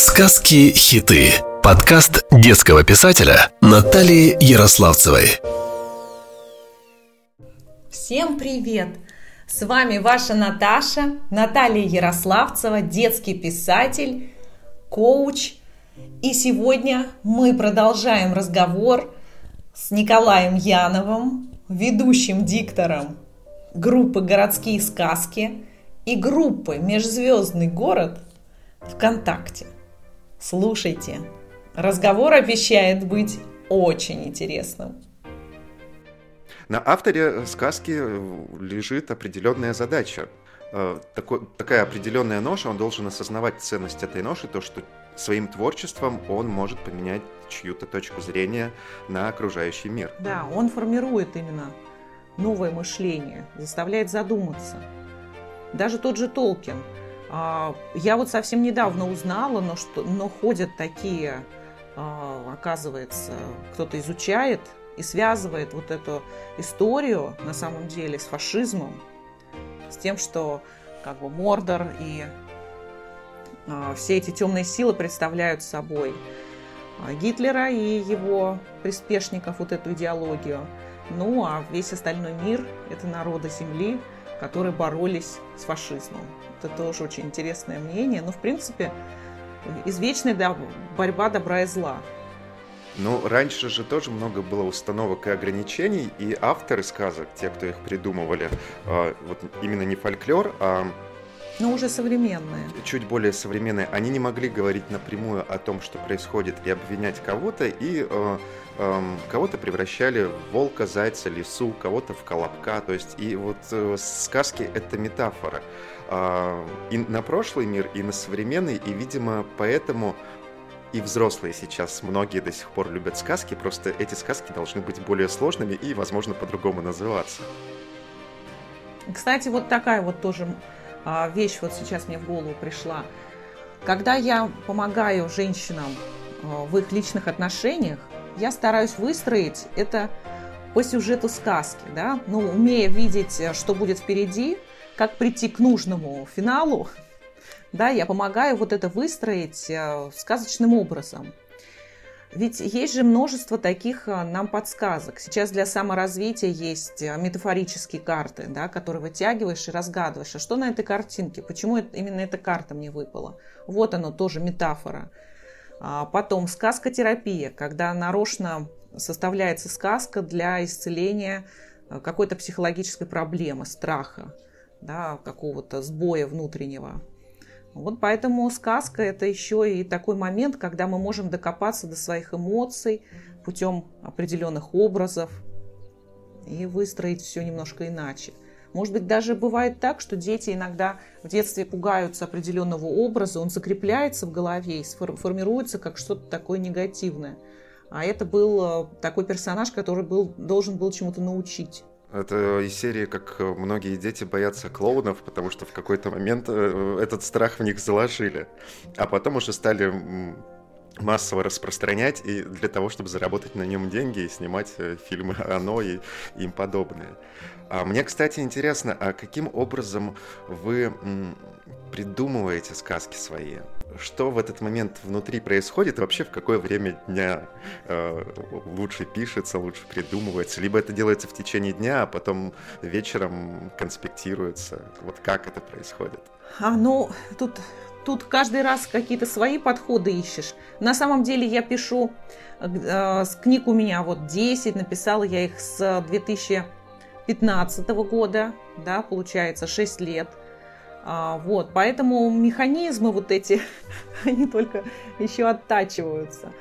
Сказки-хиты. Подкаст детского писателя Натальи Ярославцевой. Всем привет! С вами ваша Наташа, Наталья Ярославцева, детский писатель, коуч. И сегодня мы продолжаем разговор с Николаем Яновым, ведущим диктором группы «Городские сказки» и группы «Межзвездный город» ВКонтакте. Слушайте, разговор обещает быть очень интересным. На авторе сказки лежит определенная задача. Э, такой, такая определенная ноша, он должен осознавать ценность этой ноши, то, что своим творчеством он может поменять чью-то точку зрения на окружающий мир. Да, он формирует именно новое мышление, заставляет задуматься. Даже тот же Толкин – я вот совсем недавно узнала, но, что, но ходят такие, а, оказывается, кто-то изучает и связывает вот эту историю на самом деле с фашизмом, с тем, что как бы Мордор и а, все эти темные силы представляют собой Гитлера и его приспешников, вот эту идеологию. Ну а весь остальной мир – это народы Земли, которые боролись с фашизмом. Это тоже очень интересное мнение. Но, в принципе, извечная да, борьба добра и зла. Ну, раньше же тоже много было установок и ограничений, и авторы сказок, те, кто их придумывали, а, вот именно не фольклор, а но уже современные. Чуть более современные. Они не могли говорить напрямую о том, что происходит, и обвинять кого-то, и э, э, кого-то превращали в волка, зайца, лису, кого-то в колобка. То есть, и вот э, сказки — это метафора. Э, и на прошлый мир, и на современный, и, видимо, поэтому и взрослые сейчас многие до сих пор любят сказки, просто эти сказки должны быть более сложными и, возможно, по-другому называться. Кстати, вот такая вот тоже а, вещь вот сейчас мне в голову пришла. Когда я помогаю женщинам а, в их личных отношениях, я стараюсь выстроить это по сюжету сказки, да, ну, умея видеть, э, что будет впереди, как прийти к нужному финалу, да, я помогаю вот это выстроить э, сказочным образом. Ведь есть же множество таких а, нам подсказок. Сейчас для саморазвития есть а, метафорические карты, да, которые вытягиваешь и разгадываешь. А что на этой картинке? Почему именно эта карта мне выпала? Вот оно тоже метафора. А потом сказкотерапия, когда нарочно составляется сказка для исцеления какой-то психологической проблемы, страха, да, какого-то сбоя внутреннего. Вот поэтому сказка – это еще и такой момент, когда мы можем докопаться до своих эмоций путем определенных образов и выстроить все немножко иначе. Может быть, даже бывает так, что дети иногда в детстве пугаются определенного образа, он закрепляется в голове и формируется как что-то такое негативное. А это был э, такой персонаж, который был, должен был чему-то научить. Это из серии, как многие дети боятся клоунов, потому что в какой-то момент э, этот страх в них заложили. А потом уже стали массово распространять и для того, чтобы заработать на нем деньги и снимать э, фильмы «Оно» и им подобные. А мне, кстати, интересно, а каким образом вы придумываете сказки свои? Что в этот момент внутри происходит вообще в какое время дня э, лучше пишется, лучше придумывается? Либо это делается в течение дня, а потом вечером конспектируется? Вот как это происходит? А, ну, тут тут каждый раз какие-то свои подходы ищешь. На самом деле я пишу, э, книг у меня вот 10, написала я их с 2015 года, да, получается 6 лет. А, вот, поэтому механизмы вот эти, они только еще оттачиваются.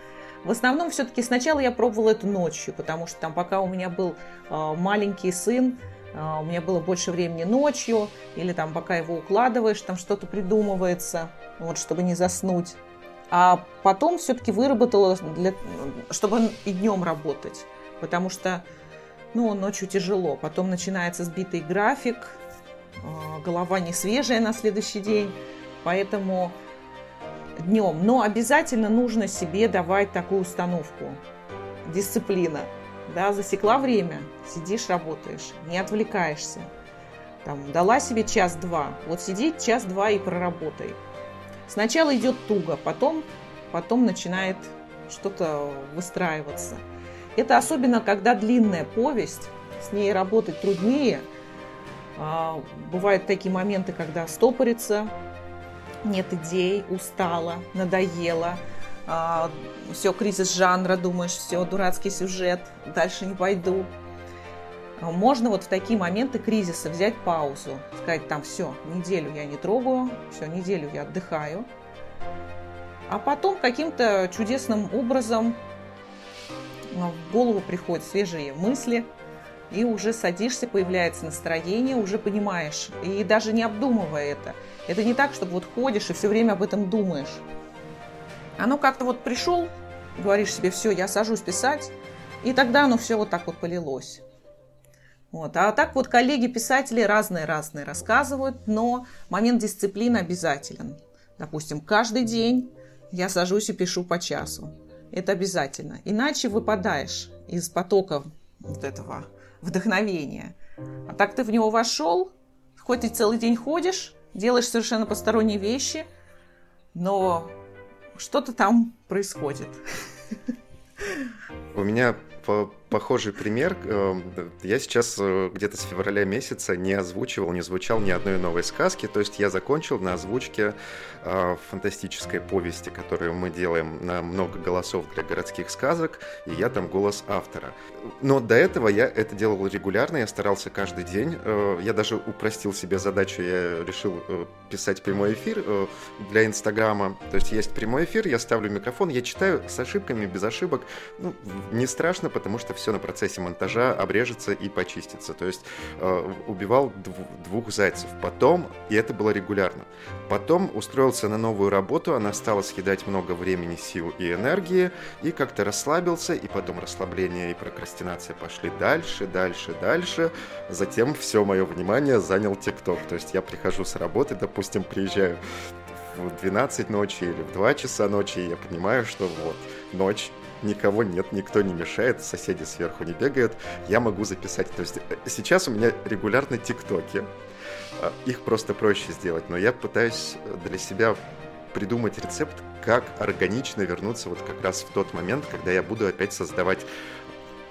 В основном все-таки сначала я пробовала это ночью, потому что там пока у меня был э, маленький сын, а, у меня было больше времени ночью, или там пока его укладываешь, там что-то придумывается, вот, чтобы не заснуть. А потом все-таки выработала, для, чтобы и днем работать, потому что ну, ночью тяжело. Потом начинается сбитый график, а, голова не свежая на следующий день, поэтому днем. Но обязательно нужно себе давать такую установку. Дисциплина – да, засекла время, сидишь, работаешь, не отвлекаешься. Там, дала себе час-два, вот сиди час-два и проработай. Сначала идет туго, потом, потом начинает что-то выстраиваться. Это особенно, когда длинная повесть, с ней работать труднее. А, бывают такие моменты, когда стопорится, нет идей, устала, надоело, а, все, кризис жанра, думаешь, все, дурацкий сюжет, дальше не пойду. Можно вот в такие моменты кризиса взять паузу, сказать там все, неделю я не трогаю, все, неделю я отдыхаю, а потом каким-то чудесным образом в голову приходят свежие мысли, и уже садишься, появляется настроение, уже понимаешь, и даже не обдумывая это. Это не так, чтобы вот ходишь и все время об этом думаешь. Оно как-то вот пришел, говоришь себе, все, я сажусь писать, и тогда оно все вот так вот полилось. Вот. А так вот коллеги-писатели разные-разные рассказывают, но момент дисциплины обязателен. Допустим, каждый день я сажусь и пишу по часу. Это обязательно. Иначе выпадаешь из потока вот этого вдохновения. А так ты в него вошел, хоть и целый день ходишь, делаешь совершенно посторонние вещи, но что-то там происходит. У меня похожий пример. Эм, я сейчас э, где-то с февраля месяца не озвучивал, не звучал ни одной новой сказки. То есть я закончил на озвучке э, фантастической повести, которую мы делаем на много голосов для городских сказок, и я там голос автора. Но до этого я это делал регулярно, я старался каждый день. Э, я даже упростил себе задачу, я решил писать прямой эфир для Инстаграма. То есть есть прямой эфир, я ставлю микрофон, я читаю с ошибками, без ошибок. Ну, не страшно, потому что все на процессе монтажа обрежется и почистится. То есть э, убивал дв- двух зайцев. Потом, и это было регулярно, потом устроился на новую работу, она стала съедать много времени, сил и энергии, и как-то расслабился, и потом расслабление и прокрастинация пошли дальше, дальше, дальше. Затем все мое внимание занял ТикТок. То есть я прихожу с работы, допустим, приезжаю в 12 ночи или в 2 часа ночи, и я понимаю, что вот, ночь, никого нет, никто не мешает, соседи сверху не бегают, я могу записать. То есть э, сейчас у меня регулярно тиктоки, а, их просто проще сделать, но я пытаюсь для себя придумать рецепт, как органично вернуться вот как раз в тот момент, когда я буду опять создавать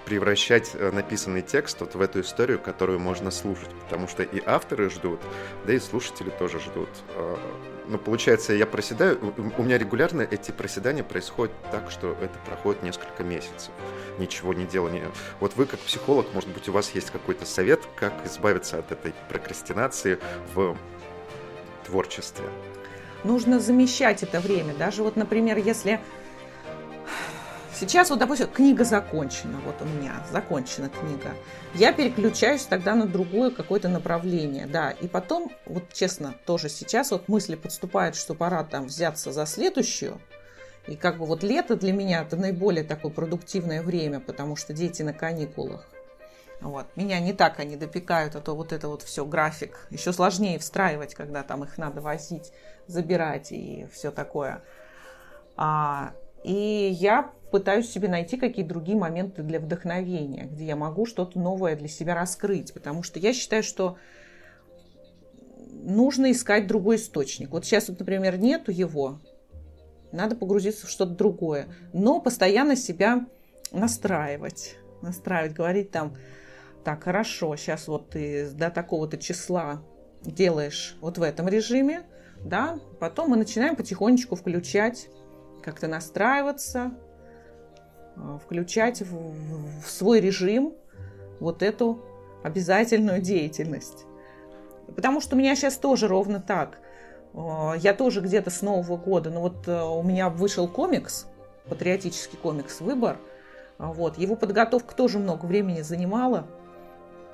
превращать э, написанный текст вот в эту историю, которую можно слушать, потому что и авторы ждут, да и слушатели тоже ждут. А, ну, получается, я проседаю, у меня регулярно эти проседания происходят так, что это проходит несколько месяцев. Ничего не делания. Вот вы, как психолог, может быть, у вас есть какой-то совет, как избавиться от этой прокрастинации в творчестве? Нужно замещать это время. Даже вот, например, если Сейчас вот, допустим, книга закончена, вот у меня закончена книга. Я переключаюсь тогда на другое какое-то направление, да. И потом, вот честно, тоже сейчас вот мысли подступают, что пора там взяться за следующую. И как бы вот лето для меня это наиболее такое продуктивное время, потому что дети на каникулах. Вот. Меня не так они допекают, а то вот это вот все график. Еще сложнее встраивать, когда там их надо возить, забирать и все такое. А, и я пытаюсь себе найти какие-то другие моменты для вдохновения, где я могу что-то новое для себя раскрыть, потому что я считаю, что нужно искать другой источник. Вот сейчас, вот, например, нету его, надо погрузиться в что-то другое, но постоянно себя настраивать, настраивать, говорить там, так, хорошо, сейчас вот ты до такого-то числа делаешь вот в этом режиме, да, потом мы начинаем потихонечку включать как-то настраиваться, включать в, в свой режим вот эту обязательную деятельность. Потому что у меня сейчас тоже ровно так. Э, я тоже где-то с Нового года, ну вот э, у меня вышел комикс, патриотический комикс «Выбор», вот, его подготовка тоже много времени занимала.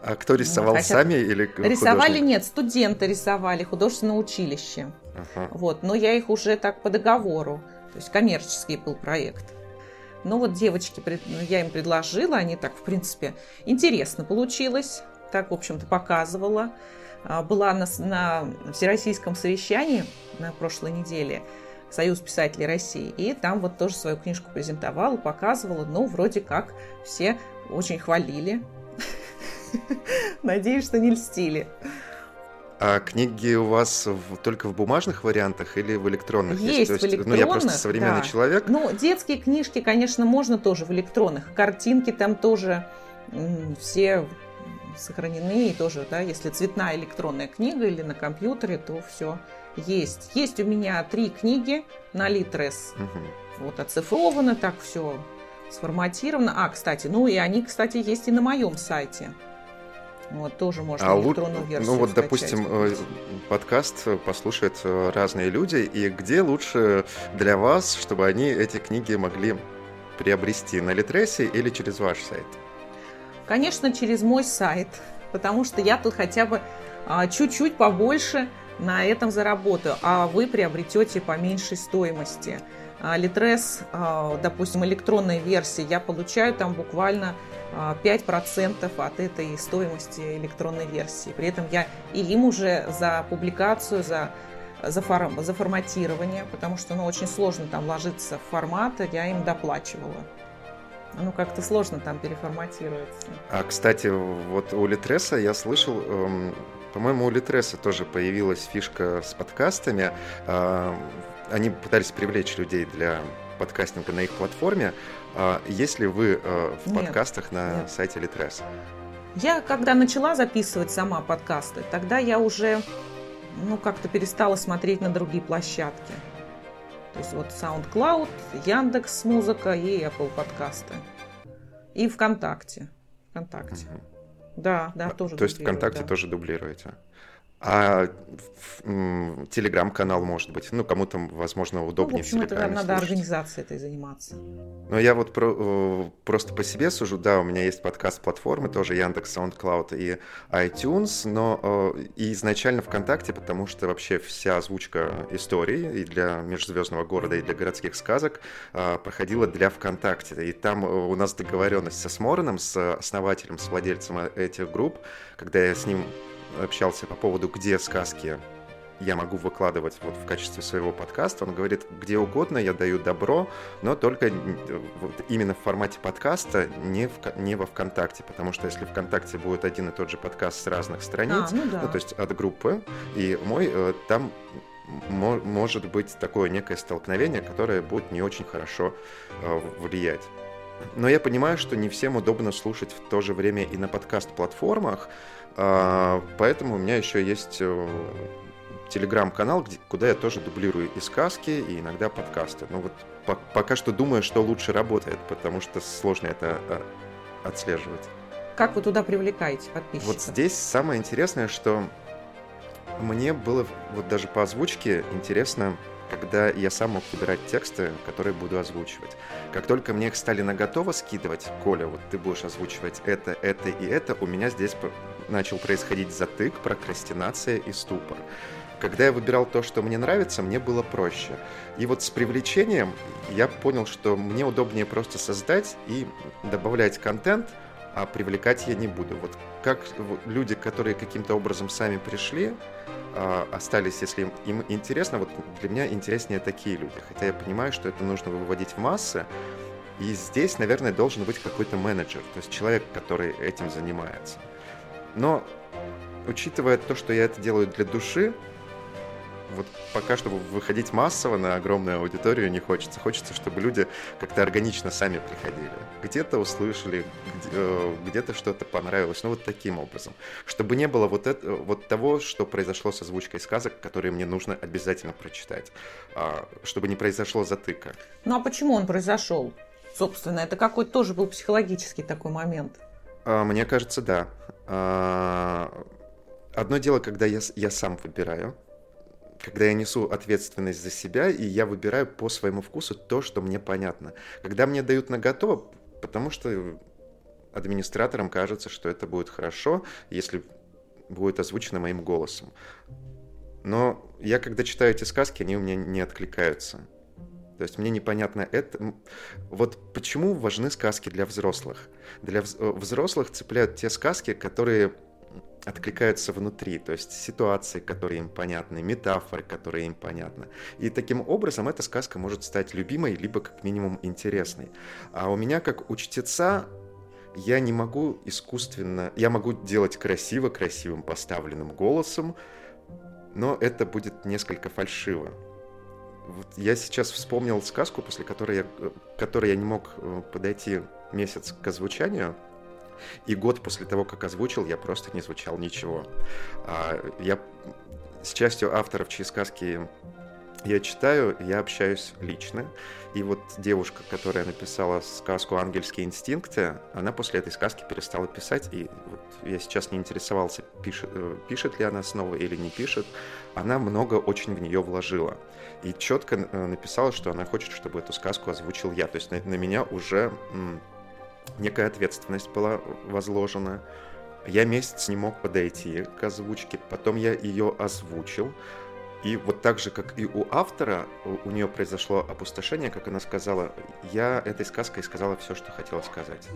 А кто рисовал Хотя... сами или Рисовали художник? нет, студенты рисовали, художественное училище. Ага. Вот, но я их уже так по договору. То есть коммерческий был проект. Но вот девочки, ну, я им предложила, они так, в принципе, интересно получилось. Так, в общем-то, показывала. А, была на, на всероссийском совещании на прошлой неделе Союз писателей России. И там вот тоже свою книжку презентовала, показывала. Ну, вроде как все очень хвалили. Надеюсь, что не льстили. А книги у вас в, только в бумажных вариантах или в электронных? Есть, есть? в электронных, Ну, я просто современный да. человек. Ну, детские книжки, конечно, можно тоже в электронных. Картинки там тоже все сохранены и тоже, да, если цветная электронная книга или на компьютере, то все есть. Есть у меня три книги на Литрес. Угу. Вот оцифровано, так все сформатировано. А, кстати, ну и они, кстати, есть и на моем сайте. Вот, тоже можно а электронную версию Ну вот, скачать. допустим, э, подкаст послушают э, разные люди, и где лучше для вас, чтобы они эти книги могли приобрести на Литресе или через ваш сайт? Конечно, через мой сайт, потому что я тут хотя бы а, чуть-чуть побольше на этом заработаю, а вы приобретете по меньшей стоимости. А, Литрес, а, допустим, электронной версии, я получаю там буквально 5% от этой стоимости электронной версии. При этом я и им уже за публикацию, за, за, форм, за форматирование, потому что ну, очень сложно там ложиться в формат, я им доплачивала. Ну, как-то сложно там переформатироваться. А, кстати, вот у Литреса я слышал, эм, по-моему, у Литреса тоже появилась фишка с подкастами. Э, они пытались привлечь людей для подкастинга на их платформе. Э, есть ли вы э, в нет, подкастах на нет. сайте Литреса? Я, когда начала записывать сама подкасты, тогда я уже ну, как-то перестала смотреть на другие площадки. То есть вот SoundCloud, Яндекс Музыка и Apple подкасты. И ВКонтакте. ВКонтакте. Угу. Да, да, тоже. То есть ВКонтакте да. тоже дублируете? А телеграм-канал может быть. Ну, кому-то, возможно, удобнее. Ну, в общем, это надо организацией этой заниматься. Ну, я вот про, э, просто по себе сужу. Да, у меня есть подкаст-платформы, тоже Яндекс, SoundCloud и iTunes, но э, и изначально ВКонтакте, потому что вообще вся озвучка истории и для межзвездного города, и для городских сказок э, проходила для ВКонтакте. И там у нас договоренность со Смороном, с основателем, с владельцем этих групп, когда я с ним общался по поводу, где сказки я могу выкладывать вот в качестве своего подкаста. Он говорит, где угодно я даю добро, но только вот именно в формате подкаста, не, в, не во ВКонтакте, потому что если ВКонтакте будет один и тот же подкаст с разных страниц, а, ну, да. ну, то есть от группы, и мой, э, там может быть такое некое столкновение, которое будет не очень хорошо э, влиять. Но я понимаю, что не всем удобно слушать в то же время и на подкаст-платформах, поэтому у меня еще есть э, телеграм-канал, куда я тоже дублирую и сказки, и иногда подкасты. Но вот по пока что думаю, что лучше работает, потому что сложно это а, отслеживать. Как вы туда привлекаете подписчиков? Вот здесь самое интересное, что мне было вот даже по озвучке интересно когда я сам мог выбирать тексты, которые буду озвучивать. Как только мне их стали на готово скидывать, Коля, вот ты будешь озвучивать это, это и это, у меня здесь начал происходить затык, прокрастинация и ступор. Когда я выбирал то, что мне нравится, мне было проще. И вот с привлечением я понял, что мне удобнее просто создать и добавлять контент, а привлекать я не буду. Вот как люди, которые каким-то образом сами пришли, а, остались, если им, им интересно, вот для меня интереснее такие люди. Хотя я понимаю, что это нужно выводить в массы. И здесь, наверное, должен быть какой-то менеджер, то есть человек, который этим занимается. Но учитывая то, что я это делаю для души, вот пока что выходить массово на огромную аудиторию не хочется. Хочется, чтобы люди как-то органично сами приходили. Где-то услышали, э, где-то что-то понравилось. Ну, вот таким образом. Чтобы не было вот, это, вот того, что произошло с озвучкой сказок, которые мне нужно обязательно прочитать. А, чтобы не произошло затыка. Ну, а почему он произошел? Собственно, это какой-то тоже был психологический такой момент. А, мне кажется, да. А, одно дело, когда я, я сам выбираю, когда я несу ответственность за себя, и я выбираю по своему вкусу то, что мне понятно. Когда мне дают на готово, потому что администраторам кажется, что это будет хорошо, если будет озвучено моим голосом. Но я, когда читаю эти сказки, они у меня не откликаются. То есть мне непонятно это. Вот почему важны сказки для взрослых? Для взрослых цепляют те сказки, которые откликаются внутри, то есть ситуации, которые им понятны, метафоры, которые им понятны. И таким образом эта сказка может стать любимой, либо как минимум интересной. А у меня как у чтеца я не могу искусственно... Я могу делать красиво, красивым поставленным голосом, но это будет несколько фальшиво. Вот я сейчас вспомнил сказку, после которой я, которой я не мог э, подойти месяц к озвучанию, и год после того, как озвучил, я просто не звучал ничего. А, я с частью авторов, чьи сказки я читаю, я общаюсь лично. И вот девушка, которая написала сказку «Ангельские инстинкты», она после этой сказки перестала писать. И вот я сейчас не интересовался, пишет, э, пишет ли она снова или не пишет. Она много очень в нее вложила. И четко э, написала, что она хочет, чтобы эту сказку озвучил я. То есть на, на меня уже некая ответственность была возложена. Я месяц не мог подойти к озвучке, потом я ее озвучил. И вот так же, как и у автора, у нее произошло опустошение, как она сказала, я этой сказкой сказала все, что хотела сказать.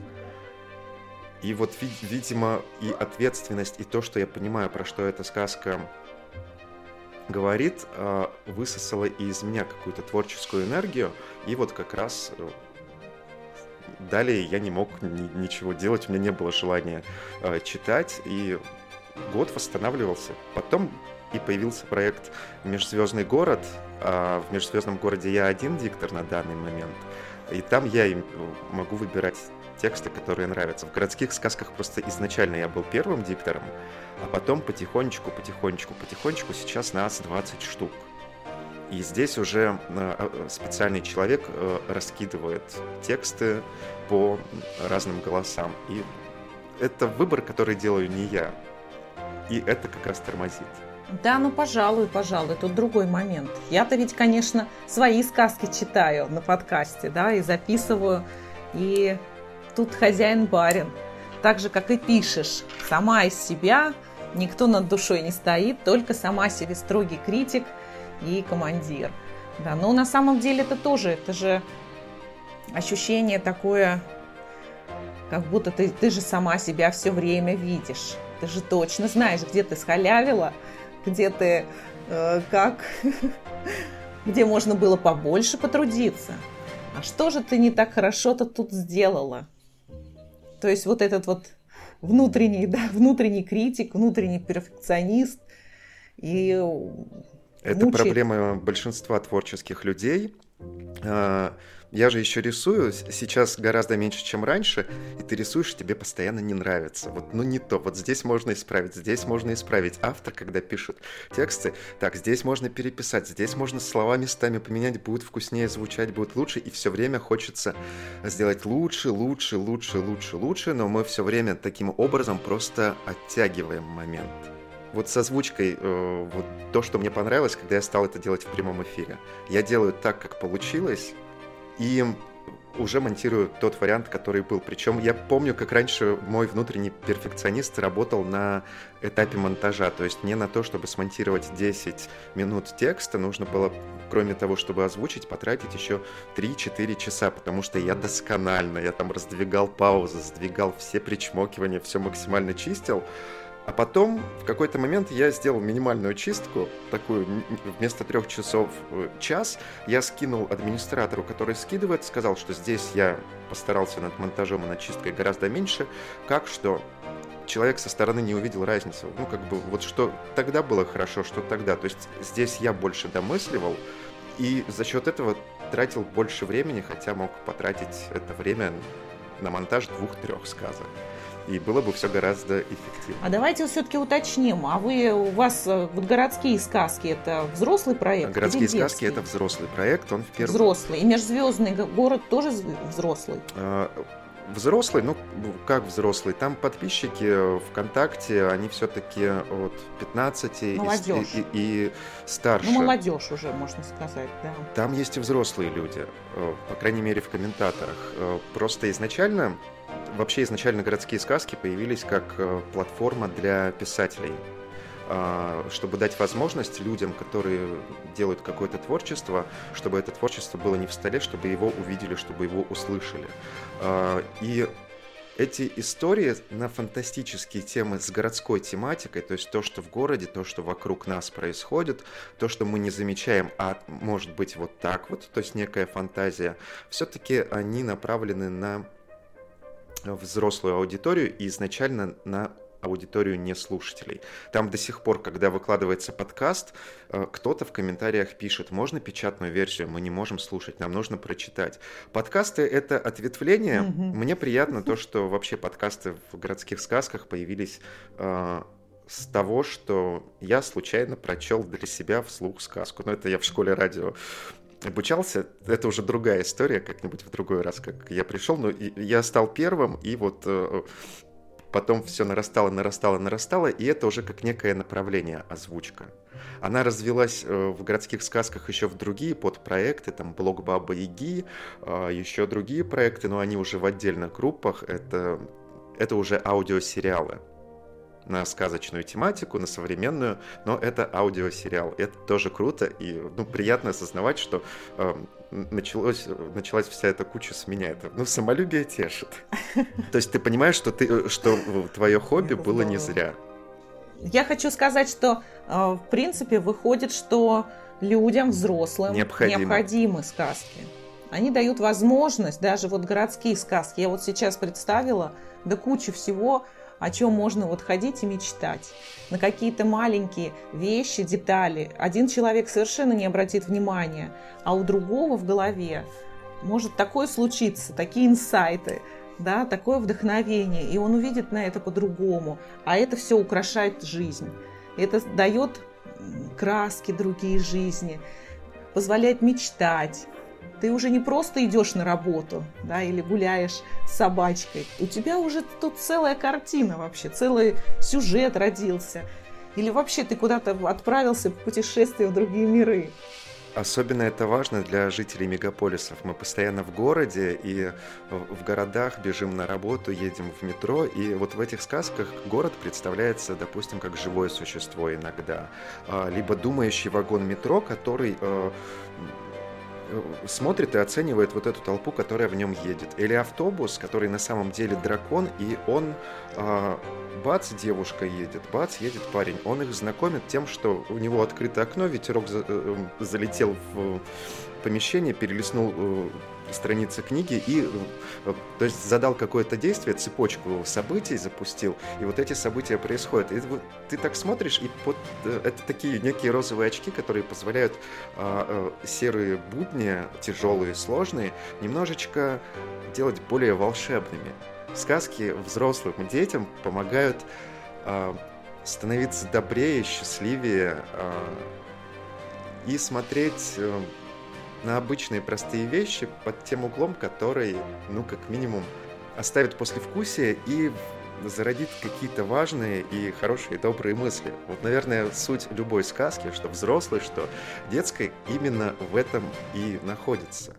И вот, видимо, и ответственность, и то, что я понимаю, про что эта сказка говорит, а, высосала из меня какую-то творческую энергию, и вот как раз э, далее я не мог ничего делать, у меня не было желания э, читать, и год восстанавливался. Потом и появился проект «Межзвездный город». А в «Межзвездном городе» я один диктор на данный момент. И там я им могу выбирать тексты, которые нравятся. В городских сказках просто изначально я был первым диктором, а потом потихонечку, потихонечку, потихонечку сейчас нас 20 штук. И здесь уже э, специальный человек э, раскидывает тексты по разным голосам. И это выбор, который делаю не я. И это как раз тормозит. Да, ну пожалуй, пожалуй, тут другой момент. Я-то ведь, конечно, свои сказки читаю на подкасте, да, и записываю. И тут хозяин барин. Так же, как и пишешь. Сама из себя, никто над душой не стоит, только сама себе строгий критик и командир. Да, но на самом деле это тоже, это же ощущение такое, как будто ты, ты же сама себя все время видишь. Ты же точно знаешь, где ты схалявила, где ты э, как, где можно было побольше потрудиться. А что же ты не так хорошо-то тут сделала? То есть вот этот вот внутренний, да, внутренний критик, внутренний перфекционист и это мучает. проблема большинства творческих людей. Я же еще рисую, сейчас гораздо меньше, чем раньше, и ты рисуешь, тебе постоянно не нравится. Вот, ну не то, вот здесь можно исправить, здесь можно исправить. Автор, когда пишет тексты, так, здесь можно переписать, здесь можно слова местами поменять, будет вкуснее звучать, будет лучше, и все время хочется сделать лучше, лучше, лучше, лучше, лучше, но мы все время таким образом просто оттягиваем момент вот с озвучкой, э, вот то, что мне понравилось, когда я стал это делать в прямом эфире. Я делаю так, как получилось, и уже монтирую тот вариант, который был. Причем я помню, как раньше мой внутренний перфекционист работал на этапе монтажа. То есть мне на то, чтобы смонтировать 10 минут текста, нужно было, кроме того, чтобы озвучить, потратить еще 3-4 часа, потому что я досконально, я там раздвигал паузы, сдвигал все причмокивания, все максимально чистил. А потом в какой-то момент я сделал минимальную чистку, такую вместо трех часов э, час. Я скинул администратору, который скидывает, сказал, что здесь я постарался над монтажом и над чисткой гораздо меньше. Как что? Человек со стороны не увидел разницу. Ну, как бы, вот что тогда было хорошо, что тогда. То есть здесь я больше домысливал, и за счет этого тратил больше времени, хотя мог потратить это время на монтаж двух-трех сказок и было бы все гораздо эффективнее. А давайте все-таки уточним, а вы у вас э, вот городские сказки это взрослый проект? Городские сказки это взрослый проект, он в первом. Взрослый. И межзвездный город тоже взрослый. А, взрослый, ну как взрослый, там подписчики ВКонтакте, они все-таки от 15 и, и, и старше. Ну молодежь уже, можно сказать, да. Там есть и взрослые люди, э, по крайней мере в комментаторах. Э, просто изначально Вообще изначально городские сказки появились как э, платформа для писателей, а, чтобы дать возможность людям, которые делают какое-то творчество, чтобы это творчество было не в столе, чтобы его увидели, чтобы его услышали. А, и эти истории на фантастические темы с городской тематикой, то есть то, что в городе, то, что вокруг нас происходит, то, что мы не замечаем, а может быть вот так вот, то есть некая фантазия, все-таки они направлены на взрослую аудиторию и изначально на аудиторию не слушателей. Там до сих пор, когда выкладывается подкаст, э, кто-то в комментариях пишет, можно печатную версию, мы не можем слушать, нам нужно прочитать. Подкасты — это ответвление. Mm-hmm. Мне приятно то, что вообще подкасты в городских сказках появились э, с того, что я случайно прочел для себя вслух сказку. Но это я в школе радио обучался, это уже другая история, как-нибудь в другой раз, как я пришел, но я стал первым, и вот э, потом все нарастало, нарастало, нарастало, и это уже как некое направление озвучка. Она развилась э, в городских сказках еще в другие подпроекты, там блог Баба Яги, э, еще другие проекты, но они уже в отдельных группах, это, это уже аудиосериалы на сказочную тематику, на современную, но это аудиосериал. Это тоже круто, и ну, приятно осознавать, что э, началось, началась вся эта куча с меня. Это, ну, самолюбие тешит. То есть ты понимаешь, что, ты, что твое хобби было не зря. Я хочу сказать, что э, в принципе выходит, что людям, взрослым, Необходимо. необходимы сказки. Они дают возможность, даже вот городские сказки. Я вот сейчас представила, да кучу всего, о чем можно вот ходить и мечтать. На какие-то маленькие вещи, детали один человек совершенно не обратит внимания, а у другого в голове может такое случиться, такие инсайты, да, такое вдохновение, и он увидит на это по-другому, а это все украшает жизнь. Это дает краски другие жизни, позволяет мечтать, ты уже не просто идешь на работу, да, или гуляешь с собачкой. У тебя уже тут целая картина вообще, целый сюжет родился. Или вообще ты куда-то отправился в путешествие в другие миры. Особенно это важно для жителей мегаполисов. Мы постоянно в городе и в городах бежим на работу, едем в метро, и вот в этих сказках город представляется, допустим, как живое существо иногда. А, либо думающий вагон метро, который э, смотрит и оценивает вот эту толпу, которая в нем едет. Или автобус, который на самом деле дракон, и он, э, бац, девушка едет, бац, едет парень. Он их знакомит тем, что у него открыто окно, ветерок за, э, залетел в помещение, перелистнул э, страницы книги и э, то есть задал какое-то действие, цепочку событий запустил, и вот эти события происходят. И вот ты так смотришь, и под, э, это такие некие розовые очки, которые позволяют а, а, серые будни, тяжелые, сложные, немножечко делать более волшебными. Сказки взрослым детям помогают а, становиться добрее, счастливее а, и смотреть на обычные простые вещи под тем углом, который, ну, как минимум, оставит послевкусие и зародит какие-то важные и хорошие, добрые мысли. Вот, наверное, суть любой сказки, что взрослой, что детской, именно в этом и находится.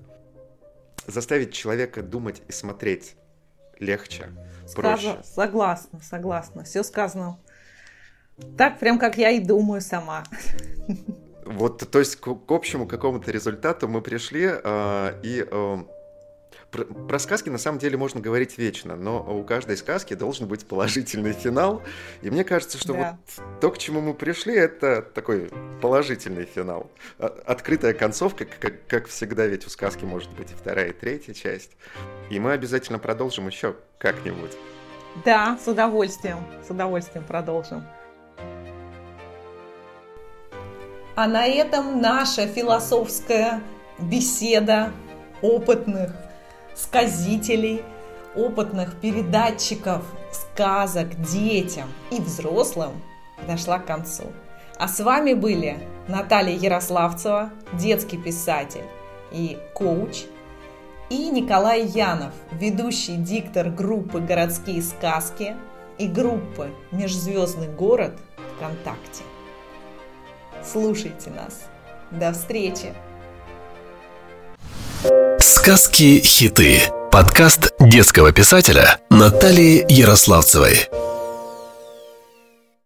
Заставить человека думать и смотреть легче, проще. Сказано, согласна, согласна. Все сказано так, прям как я и думаю сама. Вот, то есть к, к общему какому-то результату мы пришли, э, и э, про, про сказки на самом деле можно говорить вечно, но у каждой сказки должен быть положительный финал. И мне кажется, что да. вот то, к чему мы пришли, это такой положительный финал. Открытая концовка, как, как всегда, ведь у сказки может быть и вторая, и третья часть. И мы обязательно продолжим еще как-нибудь. Да, с удовольствием, с удовольствием продолжим. А на этом наша философская беседа опытных сказителей, опытных передатчиков сказок детям и взрослым дошла к концу. А с вами были Наталья Ярославцева, детский писатель и коуч, и Николай Янов, ведущий диктор группы «Городские сказки» и группы «Межзвездный город» ВКонтакте. Слушайте нас. До встречи. Сказки-хиты. Подкаст детского писателя Натальи Ярославцевой.